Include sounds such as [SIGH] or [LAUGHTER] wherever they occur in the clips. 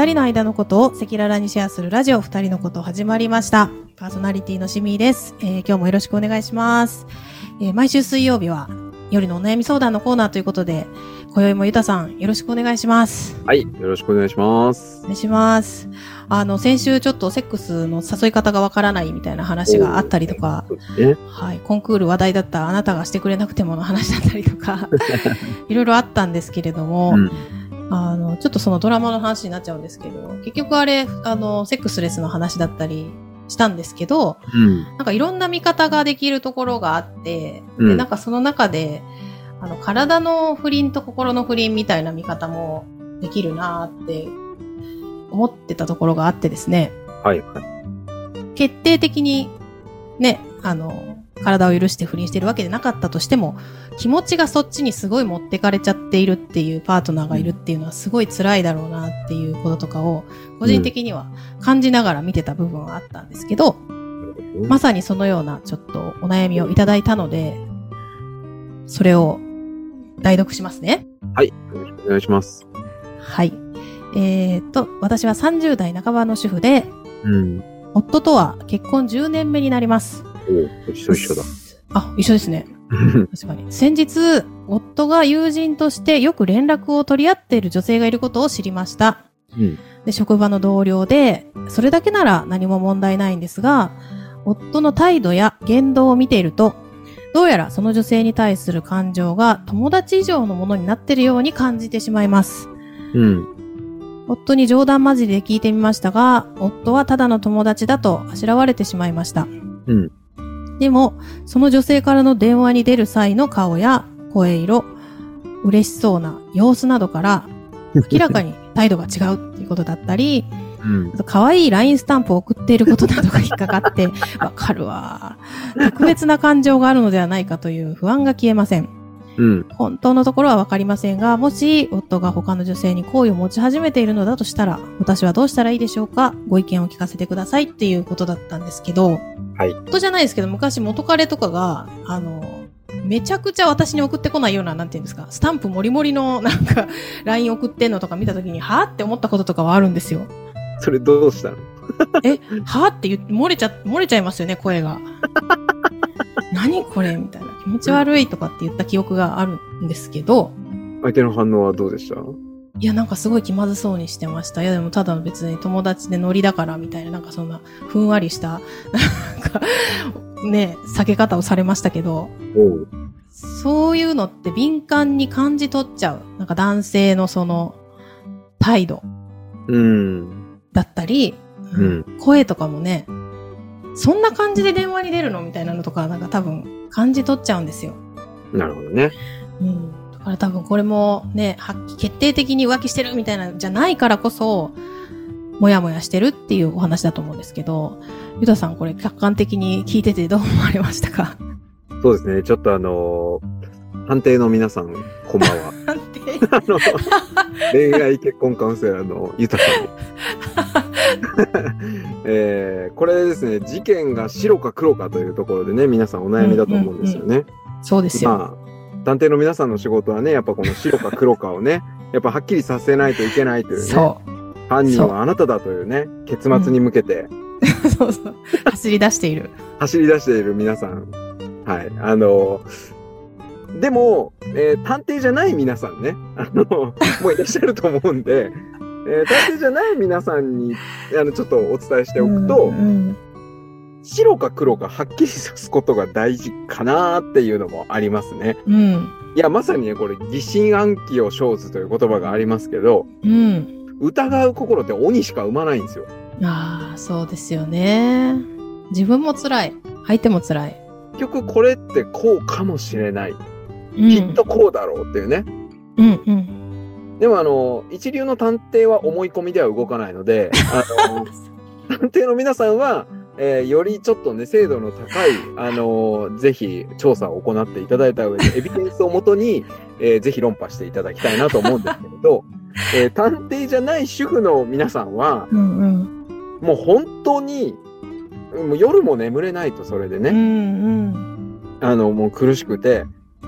二人の間のことを赤裸々にシェアするラジオ二人のこと始まりました。パーソナリティのしみーです、えー今日もよろしくお願いします。えー毎週水曜日は夜のお悩み相談のコーナーということで、今宵もゆたさんよろしくお願いします。はい、よろしくお願いしますお。願いします。あの、先週ちょっとセックスの誘い方がわからないみたいな話があったりとか。はい、コンクール話題だったあなたがしてくれなくてもの話だったりとか、[LAUGHS] いろいろあったんですけれども、うん。あの、ちょっとそのドラマの話になっちゃうんですけど、結局あれ、あの、セックスレスの話だったりしたんですけど、うん。なんかいろんな見方ができるところがあって、うんで、なんかその中で、あの、体の不倫と心の不倫みたいな見方もできるなーって思ってたところがあってですね、はい、はい。決定的にね、あの、体を許して不倫してるわけでなかったとしても、気持ちがそっちにすごい持ってかれちゃっているっていうパートナーがいるっていうのはすごい辛いだろうなっていうこととかを、個人的には感じながら見てた部分はあったんですけど、まさにそのようなちょっとお悩みをいただいたので、それを代読しますね。はい、よろしくお願いします。はい。えー、と、私は30代半ばの主婦で、うん。夫とは結婚10年目になります。お一緒一緒だ。あ、一緒ですね。[LAUGHS] 確かに。先日、夫が友人としてよく連絡を取り合っている女性がいることを知りました。うん。で、職場の同僚で、それだけなら何も問題ないんですが、夫の態度や言動を見ていると、どうやらその女性に対する感情が友達以上のものになっているように感じてしまいます。うん。夫に冗談交じりで聞いてみましたが、夫はただの友達だとあしらわれてしまいました。うん。でも、その女性からの電話に出る際の顔や声色、嬉しそうな様子などから、明らかに態度が違うっていうことだったり、うん可愛い LINE スタンプを送っていることなどが引っかかって、わかるわ。特別な感情があるのではないかという不安が消えません。うん。本当のところはわかりませんが、もし夫が他の女性に好意を持ち始めているのだとしたら、私はどうしたらいいでしょうか？ご意見を聞かせてくださいっていうことだったんですけど、はい。夫じゃないですけど、昔元彼とかが、あの、めちゃくちゃ私に送ってこないような、なんていうんですか、スタンプもりもりのなんか、[LAUGHS] LINE 送ってんのとか見たときに、はぁって思ったこととかはあるんですよ。それどうしたの？[LAUGHS] え、はぁって言って、漏れちゃ、漏れちゃいますよね、声が。[LAUGHS] 何これ？みたいな。気持ち悪いとかって言った記憶があるんですけど、相手の反応はどうでした？いや、なんかすごい気まずそうにしてました。いや、でもただの別に友達でノリだからみたいな、なんかそんなふんわりした、なんか、ね、避け方をされましたけど。そういうのって敏感に感じ取っちゃう。なんか男性のその態度うん。だったり、うん。声とかもね、そんな感じで電話に出るの？みたいなのとか、なんか多分感じ取っちゃうんですよ。なるほどね。うん。だから多分これもね、はっき決定的に浮気してるみたいなのじゃないからこそ、もやもやしてるっていうお話だと思うんですけど、ゆたさんこれ客観的に聞いててどう思われましたか？そうですね。ちょっとあのー判定の皆さん、こんばんは。なんて。[LAUGHS] あの、恋愛結婚カウンセラーのゆたさん。[LAUGHS] えー、これですね、事件が白か黒かというところでね、皆さんお悩みだと思うんですよね。そうですよ。まあ、探偵の皆さんの仕事はね、やっぱこの白か黒かをね、[LAUGHS] やっぱはっきりさせないといけないというね、そう。犯人はあなただというね、結末に向けてそうそう。走り出している。走り出している皆さん。はい。あの、でも、えー探偵じゃない皆さんね、あの、もういらっしゃると思うんで、えー探偵じゃない皆さんに、あの、ちょっとお伝えしておくと、うん白か黒かはっきりさすことが大事かなっていうのもありますね。うん。いや、まさにね、これ、疑心暗鬼を生ずという言葉がありますけど、うん。疑う心って鬼しか生まないんですよ。ああ、そうですよね。自分も辛い。相手も辛い。結局これってこうかもしれない。うん。きっとこうだろうっていうね。うんうん。でもあの、一流の探偵は思い込みでは動かないので、[LAUGHS] あの、探偵の皆さんは、えーよりちょっとね、精度の高い、あのぜひ調査を行っていただいた上で、[LAUGHS] エビデンスをもとに、えーぜひ論破していただきたいなと思うんですけれど、えー探偵じゃない主婦の皆さんは、うんうん。もう本当に、もう夜も眠れないと、それでね。うんうん。あの、もう苦しくて、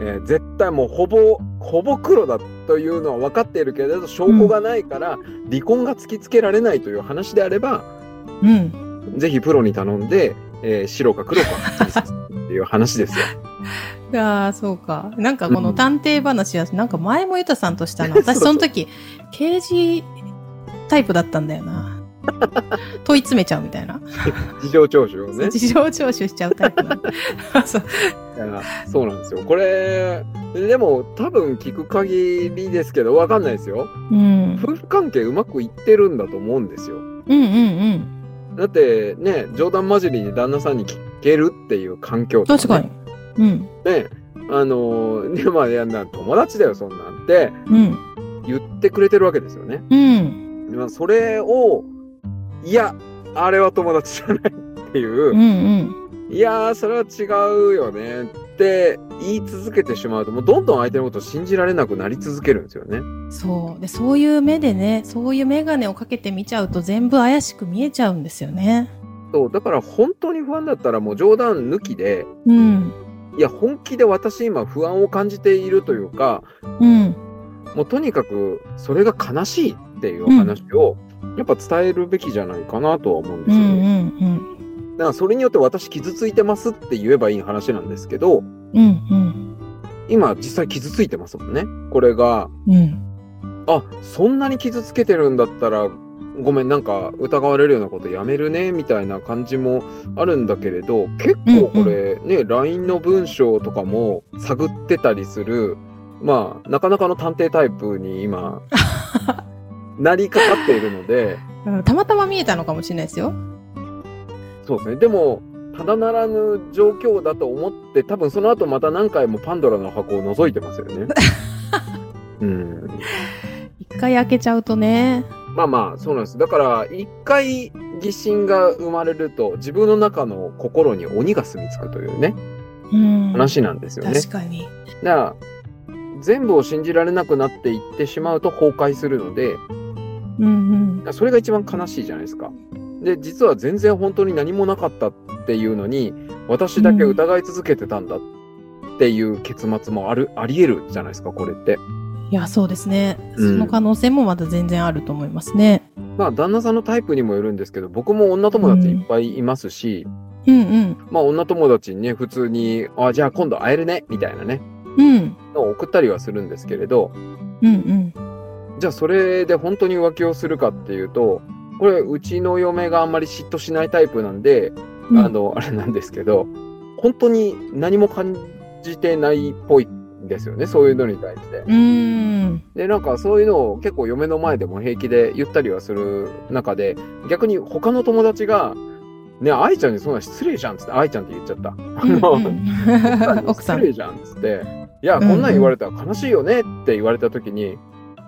えー絶対もうほぼ、ほぼ黒だというのは分かっているけれど、証拠がないから、離婚が突きつけられないという話であれば、うん。ぜひプロに頼んで、えー白か黒かはっていう話ですよ。[LAUGHS] いやーそうか。なんかこの探偵話は、なんか前もゆたさんとしたの。[LAUGHS] 私その時、刑事タイプだったんだよな。[LAUGHS] 問い詰めちゃうみたいな。事情聴取をね。事情聴取しちゃうタイプそうそうなんですよ。これ、でも多分聞く限りですけど、わかんないですよ。うん。夫婦関係うまくいってるんだと思うんですよ。うんうんうん。だってね、冗談交じりに旦那さんに聞けるっていう環境とね確かに。うん。ね、あのー、[LAUGHS] で、まあ、いやな、友達だよ、そんなんってうん。言ってくれてるわけですよね。うん。まあ、それを、いや、あれは友達じゃないっていう、うんうん。いやー、それは違うよねって言い続けてしまうと、もうどんどん相手のことを信じられなくなり続けるんですよね。そう。で、そういう目でね、そういうメガネをかけて見ちゃうと全部怪しく見えちゃうんですよね。そう、だから本当に不安だったらもう冗談抜きで、うん。いや、本気で私今不安を感じているというか、うん。もうとにかくそれが悲しいっていう話を、やっぱ伝えるべきじゃないかなとは思うんですようんうんね。だからそれによって私傷ついてますって言えばいい話なんですけど、うん。うん今実際傷ついてますもんね。これが、うん。うん。あ、そんなに傷つけてるんだったら、ごめん、なんか疑われるようなことやめるね、みたいな感じもあるんだけれど、結構これね、LINE の文章とかも探ってたりする、まあ、なかなかの探偵タイプに今、[LAUGHS] なりかかっているので、[LAUGHS] うんたまたま見えたのかもしれないですよ。そうですね。でも、ただならぬ状況だと思って、多分その後また何回もパンドラの箱を覗いてますよね。[LAUGHS] うん。一回開けちゃうとね。まあまあ、そうなんです。だから、一回疑心が生まれると、自分の中の心に鬼が住み着くというね、うん。話なんですよね。確かに。だから、全部を信じられなくなっていってしまうと崩壊するので、うんそれが一番悲しいじゃないですか。で、実は全然本当に何もなかったっていうのに、私だけ疑い続けてたんだっていう結末もある、あり得るじゃないですか、これって。うん。いや、そうですね。うんその可能性もまだ全然あると思いますね。まあ、旦那さんのタイプにもよるんですけど、僕も女友達いっぱいいますし、うんうん。まあ、女友達にね、普通に、あ、じゃあ今度会えるね、みたいなね、うん。のを送ったりはするんですけれど、うんうん。じゃあそれで本当に浮気をするかっていうと、これ、うちの嫁があんまり嫉妬しないタイプなんで、うんあの、あれなんですけど、本当に何も感じてないっぽいんですよね、そういうのに対して。で、なんかそういうのを結構嫁の前でも平気で言ったりはする中で、逆に他の友達が、ね、愛ちゃんにそんな失礼じゃんっつって、愛ちゃんって言っちゃった。うんうん奥さん。失礼じゃんっつって、いや、こんなん言われたら悲しいよねって言われた時に、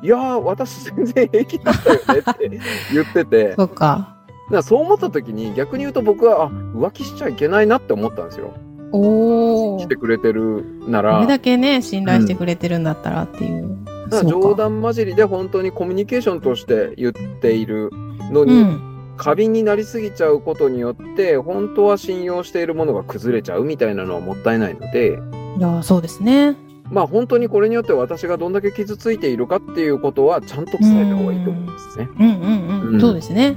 いやー、私全然平気だったよねって言ってて、[LAUGHS] そっか。だそう思った時に逆に言うと僕は、あ、浮気しちゃいけないなって思ったんですよ。おー。してくれてるなら。これだけね、信頼してくれてるんだったらっていう。だから冗談交じりで本当にコミュニケーションとして言っているのうに、ん。過敏になりすぎちゃうことによって、本当は信用しているものが崩れちゃうみたいなのはもったいないので、いや、そうですね。まあ本当にこれによって私がどんだけ傷ついているかっていうことはちゃんと伝えた方がいいと思うんですね。うんうんうん。うんそうですね。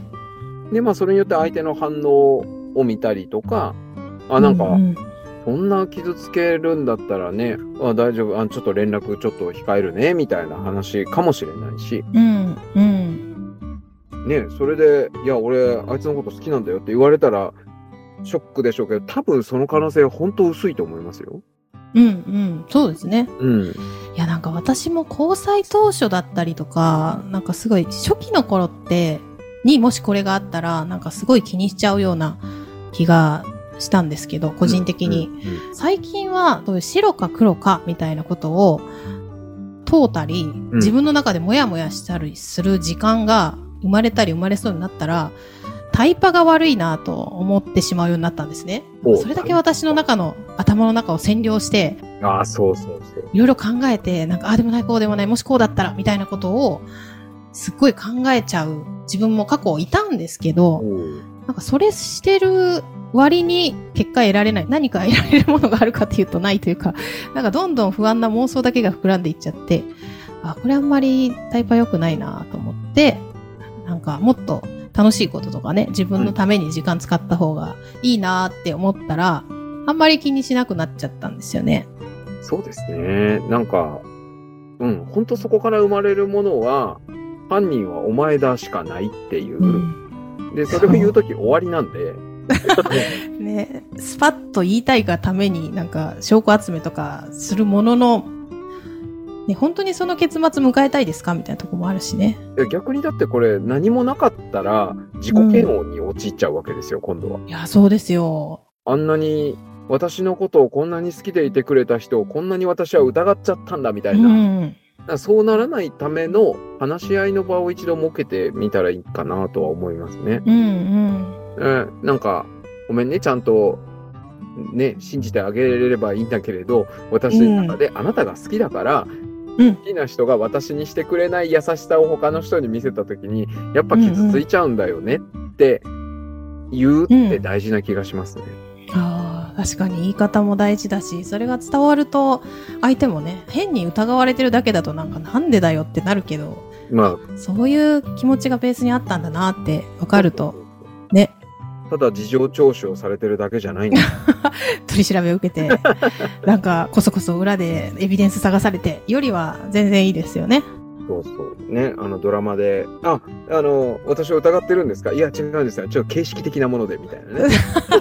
で、まあそれによって相手の反応を見たりとか、あ、なんか、ううそんな傷つけるんだったらね、あ大丈夫あ、ちょっと連絡ちょっと控えるね、みたいな話かもしれないし、うんうん。ね、それで、いや、俺、あいつのこと好きなんだよって言われたら、ショックでしょうけど、多分その可能性は本当薄いと思いますよ。うんうん。そうですね。うん。いや、なんか私も交際当初だったりとか、なんかすごい初期の頃って、にもしこれがあったら、なんかすごい気にしちゃうような気がしたんですけど、個人的に。うん。最近は、そういう白か黒かみたいなことを問うたり、自分の中でモヤモヤしたりする時間が生まれたり生まれそうになったら、タイパが悪いなと思ってしまうようになったんですね。おそれだけ私の中の頭の中を占領して、うんああ、そうそうそう。いろいろ考えて、なんか、ああでもない、こうでもない、もしこうだったら、みたいなことを、すっごい考えちゃう自分も過去いたんですけど、なんかそれしてる割に結果得られない。何か得られるものがあるかっていうとないというか、なんかどんどん不安な妄想だけが膨らんでいっちゃって、あ、これあんまりタイパ良くないなと思って、なんかもっと楽しいこととかね、自分のために時間使った方がいいなって思ったら、あんまり気にしなくなっちゃったんですよね。そうですね。なんか、うん、本当そこから生まれるものは、犯人はお前だしかないっていう。うん。で、それを言うとき終わりなんで。[LAUGHS] ね、スパッと言いたいがためになんか証拠集めとかするものの、ね、本当にその結末迎えたいですか？みたいなとこもあるしね。いや逆にだってこれ何もなかったら自己嫌悪に陥っちゃうわけですよ、今度は。いや、そうですよ。あんなに私のことをこんなに好きでいてくれた人をこんなに私は疑っちゃったんだみたういな。ん。だからそうならないための話し合いの場を一度設けてみたらいいかなとは思いますね。うんうん。えーなんか、ごめんね、ちゃんと、ね、信じてあげれればいいんだけれど、私の中であなたが好きだから、うん好きな人が私にしてくれない優しさを他の人に見せたときに、やっぱ傷ついちゃうんだよねって言うって大事な気がしますね。ああ、確かに言い方も大事だし、それが伝わると、相手もね、変に疑われてるだけだとなんかなんでだよってなるけど、まそういう気持ちがベースにあったんだなって分あ、かると、ね、ただ事情聴取をされてるだけじゃないんだ。[LAUGHS] 取り調べを受けて、[LAUGHS] なんかこそこそ裏でエビデンス探されて、よりは全然いいですよね。そうそう。ね、あのドラマで、あ、あの、私を疑ってるんですか？いや、違うんですよ。ちょっと形式的なもので、みたいなね。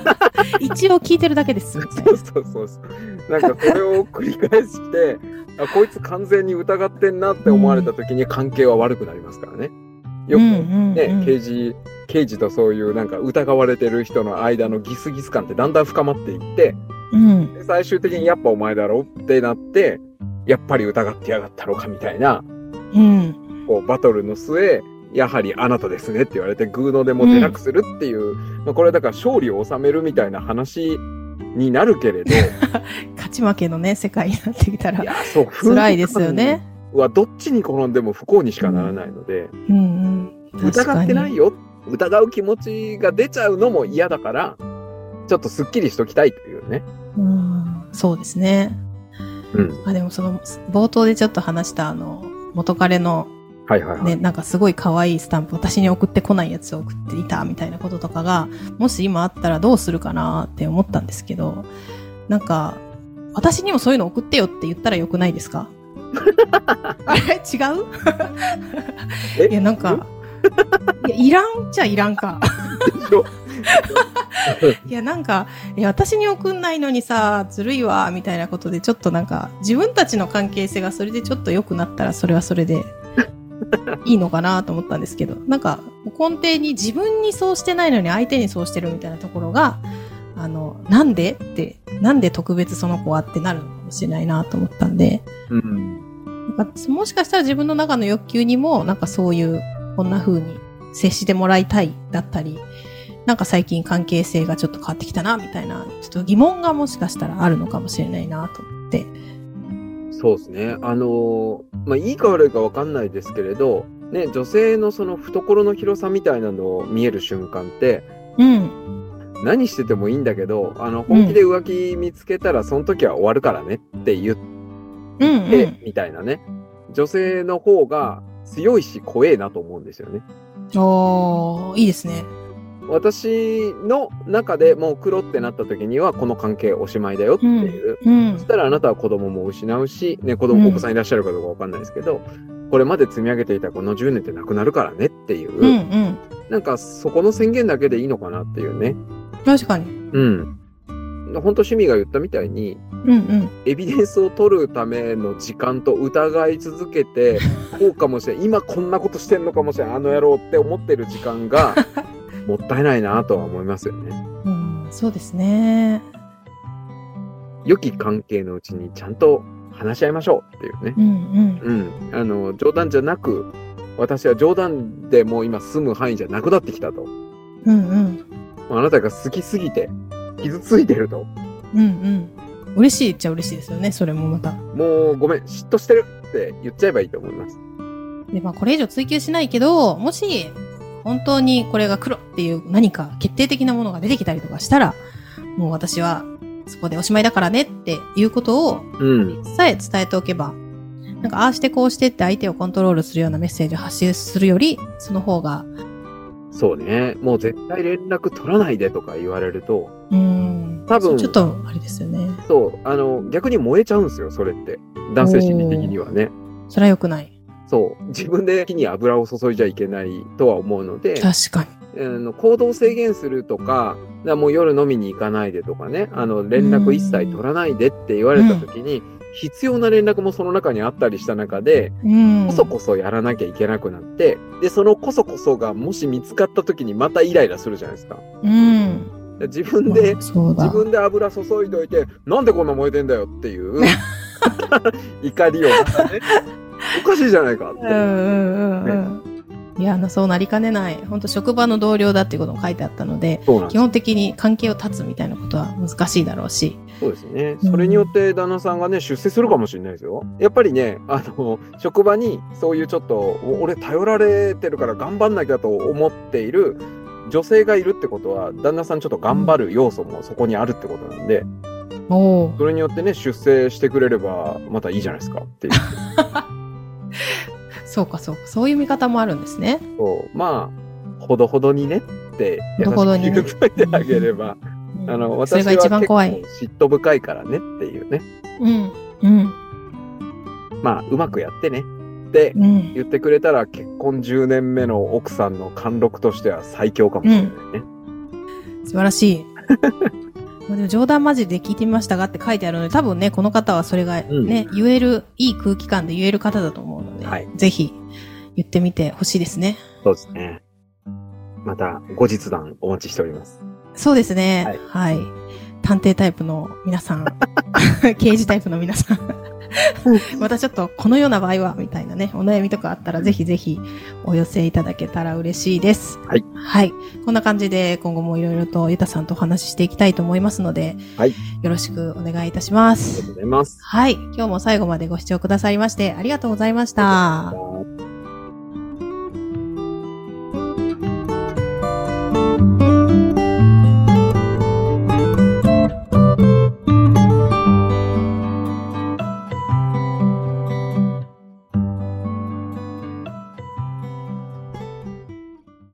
[LAUGHS] 一応聞いてるだけです。みたいそうそうそうそう。なんかこれを繰り返して、あこいつ完全に疑ってんなって思われた時に関係は悪くなりますからね。うんうんね、うん刑事、刑事とそういうなんか疑われてる人の間のギスギス感ってだんだん深まっていって、なうん。で最終的にやっぱお前だろってなって、やっぱり疑ってやがったのかみたいな、うん。こうバトルの末、やはりあなたですねって言われて、グーのでも出なくするっていう、まあこれだから勝利を収めるみたいな話になるけれど、[LAUGHS] 勝ち負けのね、世界になってきたら辛いですよね。はどっちに転んでも不幸にしかならないので、うんうん。疑ってないよ。疑う気持ちが出ちゃうのも嫌だから、ちょっとスッキリしときたいというね。うん、そうですね。うん。あ、でもその、冒頭でちょっと話したあの、元彼のはいはいはい。ね、なんかすごい可愛いスタンプ、私に送ってこないやつを送っていたみたいなこととかが、もし今あったらどうするかなって思ったんですけど、なんか、私にもそういうの送ってよって言ったらよくないですか？[LAUGHS] あれ？違う？え？いや、なんか、いや、いらんじゃいらんか。[LAUGHS] いや、なんか、いや、私に送んないのにさ、ずるいわ、みたいなことで、ちょっとなんか、自分たちの関係性がそれでちょっと良くなったら、それはそれで、いいのかなと思ったんですけど、なんか、根底に自分にそうしてないのに相手にそうしてるみたいなところが、あの、なんで？って、なんで特別その子はってなるのかもしれないなと思ったんで、うん。もしかしたら自分の中の欲求にも、なんかそういう、こんな風に接してもらいたいだったり、なんか最近関係性がちょっと変わってきたな、みたいな、ちょっと疑問がもしかしたらあるのかもしれないなと思って。そうですね。あのーまあ、いいか悪いかわかんないですけれど、ね、女性のその懐の広さみたいなのを見える瞬間って、うん。何しててもいいんだけど、あの、本気で浮気見つけたら、その時は終わるからねって言っうん、うて、ん。みたいなね。女性の方が強いし怖えなと思うんですよね。おー、いいですね。私の中でもう黒ってなった時には、この関係おしまいだよっていう。うんそし。たらあなたは子供も失うし、ね、子うん供、お子さんいらっしゃるかどうかわかんないですけど、これまで積み上げていたこの10年ってなくなるからねっていう、うん、うん。なんかそこの宣言だけでいいのかなっていうね。確かに。うん。本当趣味が言ったみたいに、うん、うん。エビデンスを取るための時間と疑い続けて、[LAUGHS] こうかもしれん、今こんなことしてんのかもしれん、あの野郎って思ってる時間が、[LAUGHS] もったいないなとは思いますよね。うん、そうですね。良き関係のうちにちゃんと話し合いましょうっていうね。うん、うん。うん。あの、冗談じゃなく、私は冗談でもう今住む範囲じゃなくなってきたと。うん、うん。あなたが好きすぎて、傷ついてると。うん、うん。嬉しいっちゃ嬉しいですよね、それもまた。もうごめん、嫉妬してるって言っちゃえばいいと思います。で、まあ、これ以上追求しないけど、もし、本当にこれが黒っていう何か決定的なものが出てきたりとかしたら、もう私はそこでおしまいだからねっていうことをうん。さえ伝えておけば、なんかああしてこうしてって相手をコントロールするようなメッセージを発信するより、その方が、そうね。もう絶対連絡取らないでとか言われると、うーん。多分ちょっと、あれですよね。そう、あの、逆に燃えちゃうんですよ、それって。男性心理的にはね。それは良くない。そう。自分で火に油を注いじゃいけないとは思うので、確かに。あの行動制限するとか、だもう夜飲みに行かないでとかね、あの、連絡一切取らないでって言われた時に、必要な連絡もその中にあったりした中で、うん。こそこそやらなきゃいけなくなって、で、そのこそこそがもし見つかった時にまたイライラするじゃないですか。うん。で自分で。自分で油注いどいて、なんでこんな燃えてんだよっていう [LAUGHS] [LAUGHS] 怒りをね、おかしいじゃないかっていう。うんうん。いや、そうなりかねない。本当職場の同僚だっていうことも書いてあったので、基。本的に関係を断つみたいなことは難しいだろうし。そうですね。うんそれによって旦那さんがね、出世するかもしれないですよ。やっぱりね、あの、職場にそういうちょっと、お俺頼られてるから頑張んなきゃと思っている女性がいるってことは、旦那さんちょっと頑張る要素もそこにあるってことなんで。それによってね、出世してくれれば、またいいじゃないですかっていう。[LAUGHS] そうかそうか。そういう見方もあるんですね。そうまあ、ほどほどにねって、優しく言ってあげれば、うんあの、私は結構一番怖い。嫉妬深いからねっていうね。うん。うん。まあ、うまくやってねってうん。言ってくれたら、結婚10年目の奥さんの貫禄としては最強かもしれないね。素晴らしい。[LAUGHS] まあでも冗談マジで聞いてみましたがって書いてあるので、多分ね、この方はそれがね、言える、いい空気感で言える方だと思うので、はいぜひ言ってみてほしいですね。そうですね。また、後日談お待ちしております。そうですね。はい。探偵タイプの皆さん、[LAUGHS] 刑事タイプの皆さん。またちょっとこのような場合は、みたいなね、お悩みとかあったらぜひぜひお寄せいただけたら嬉しいです。はい。はい。こんな感じで今後もいろいろとゆたさんとお話ししていきたいと思いますので、はい。よろしくお願いいたします。ありがとうございます。はい。今日も最後までご視聴くださいまして、ありがとうございました。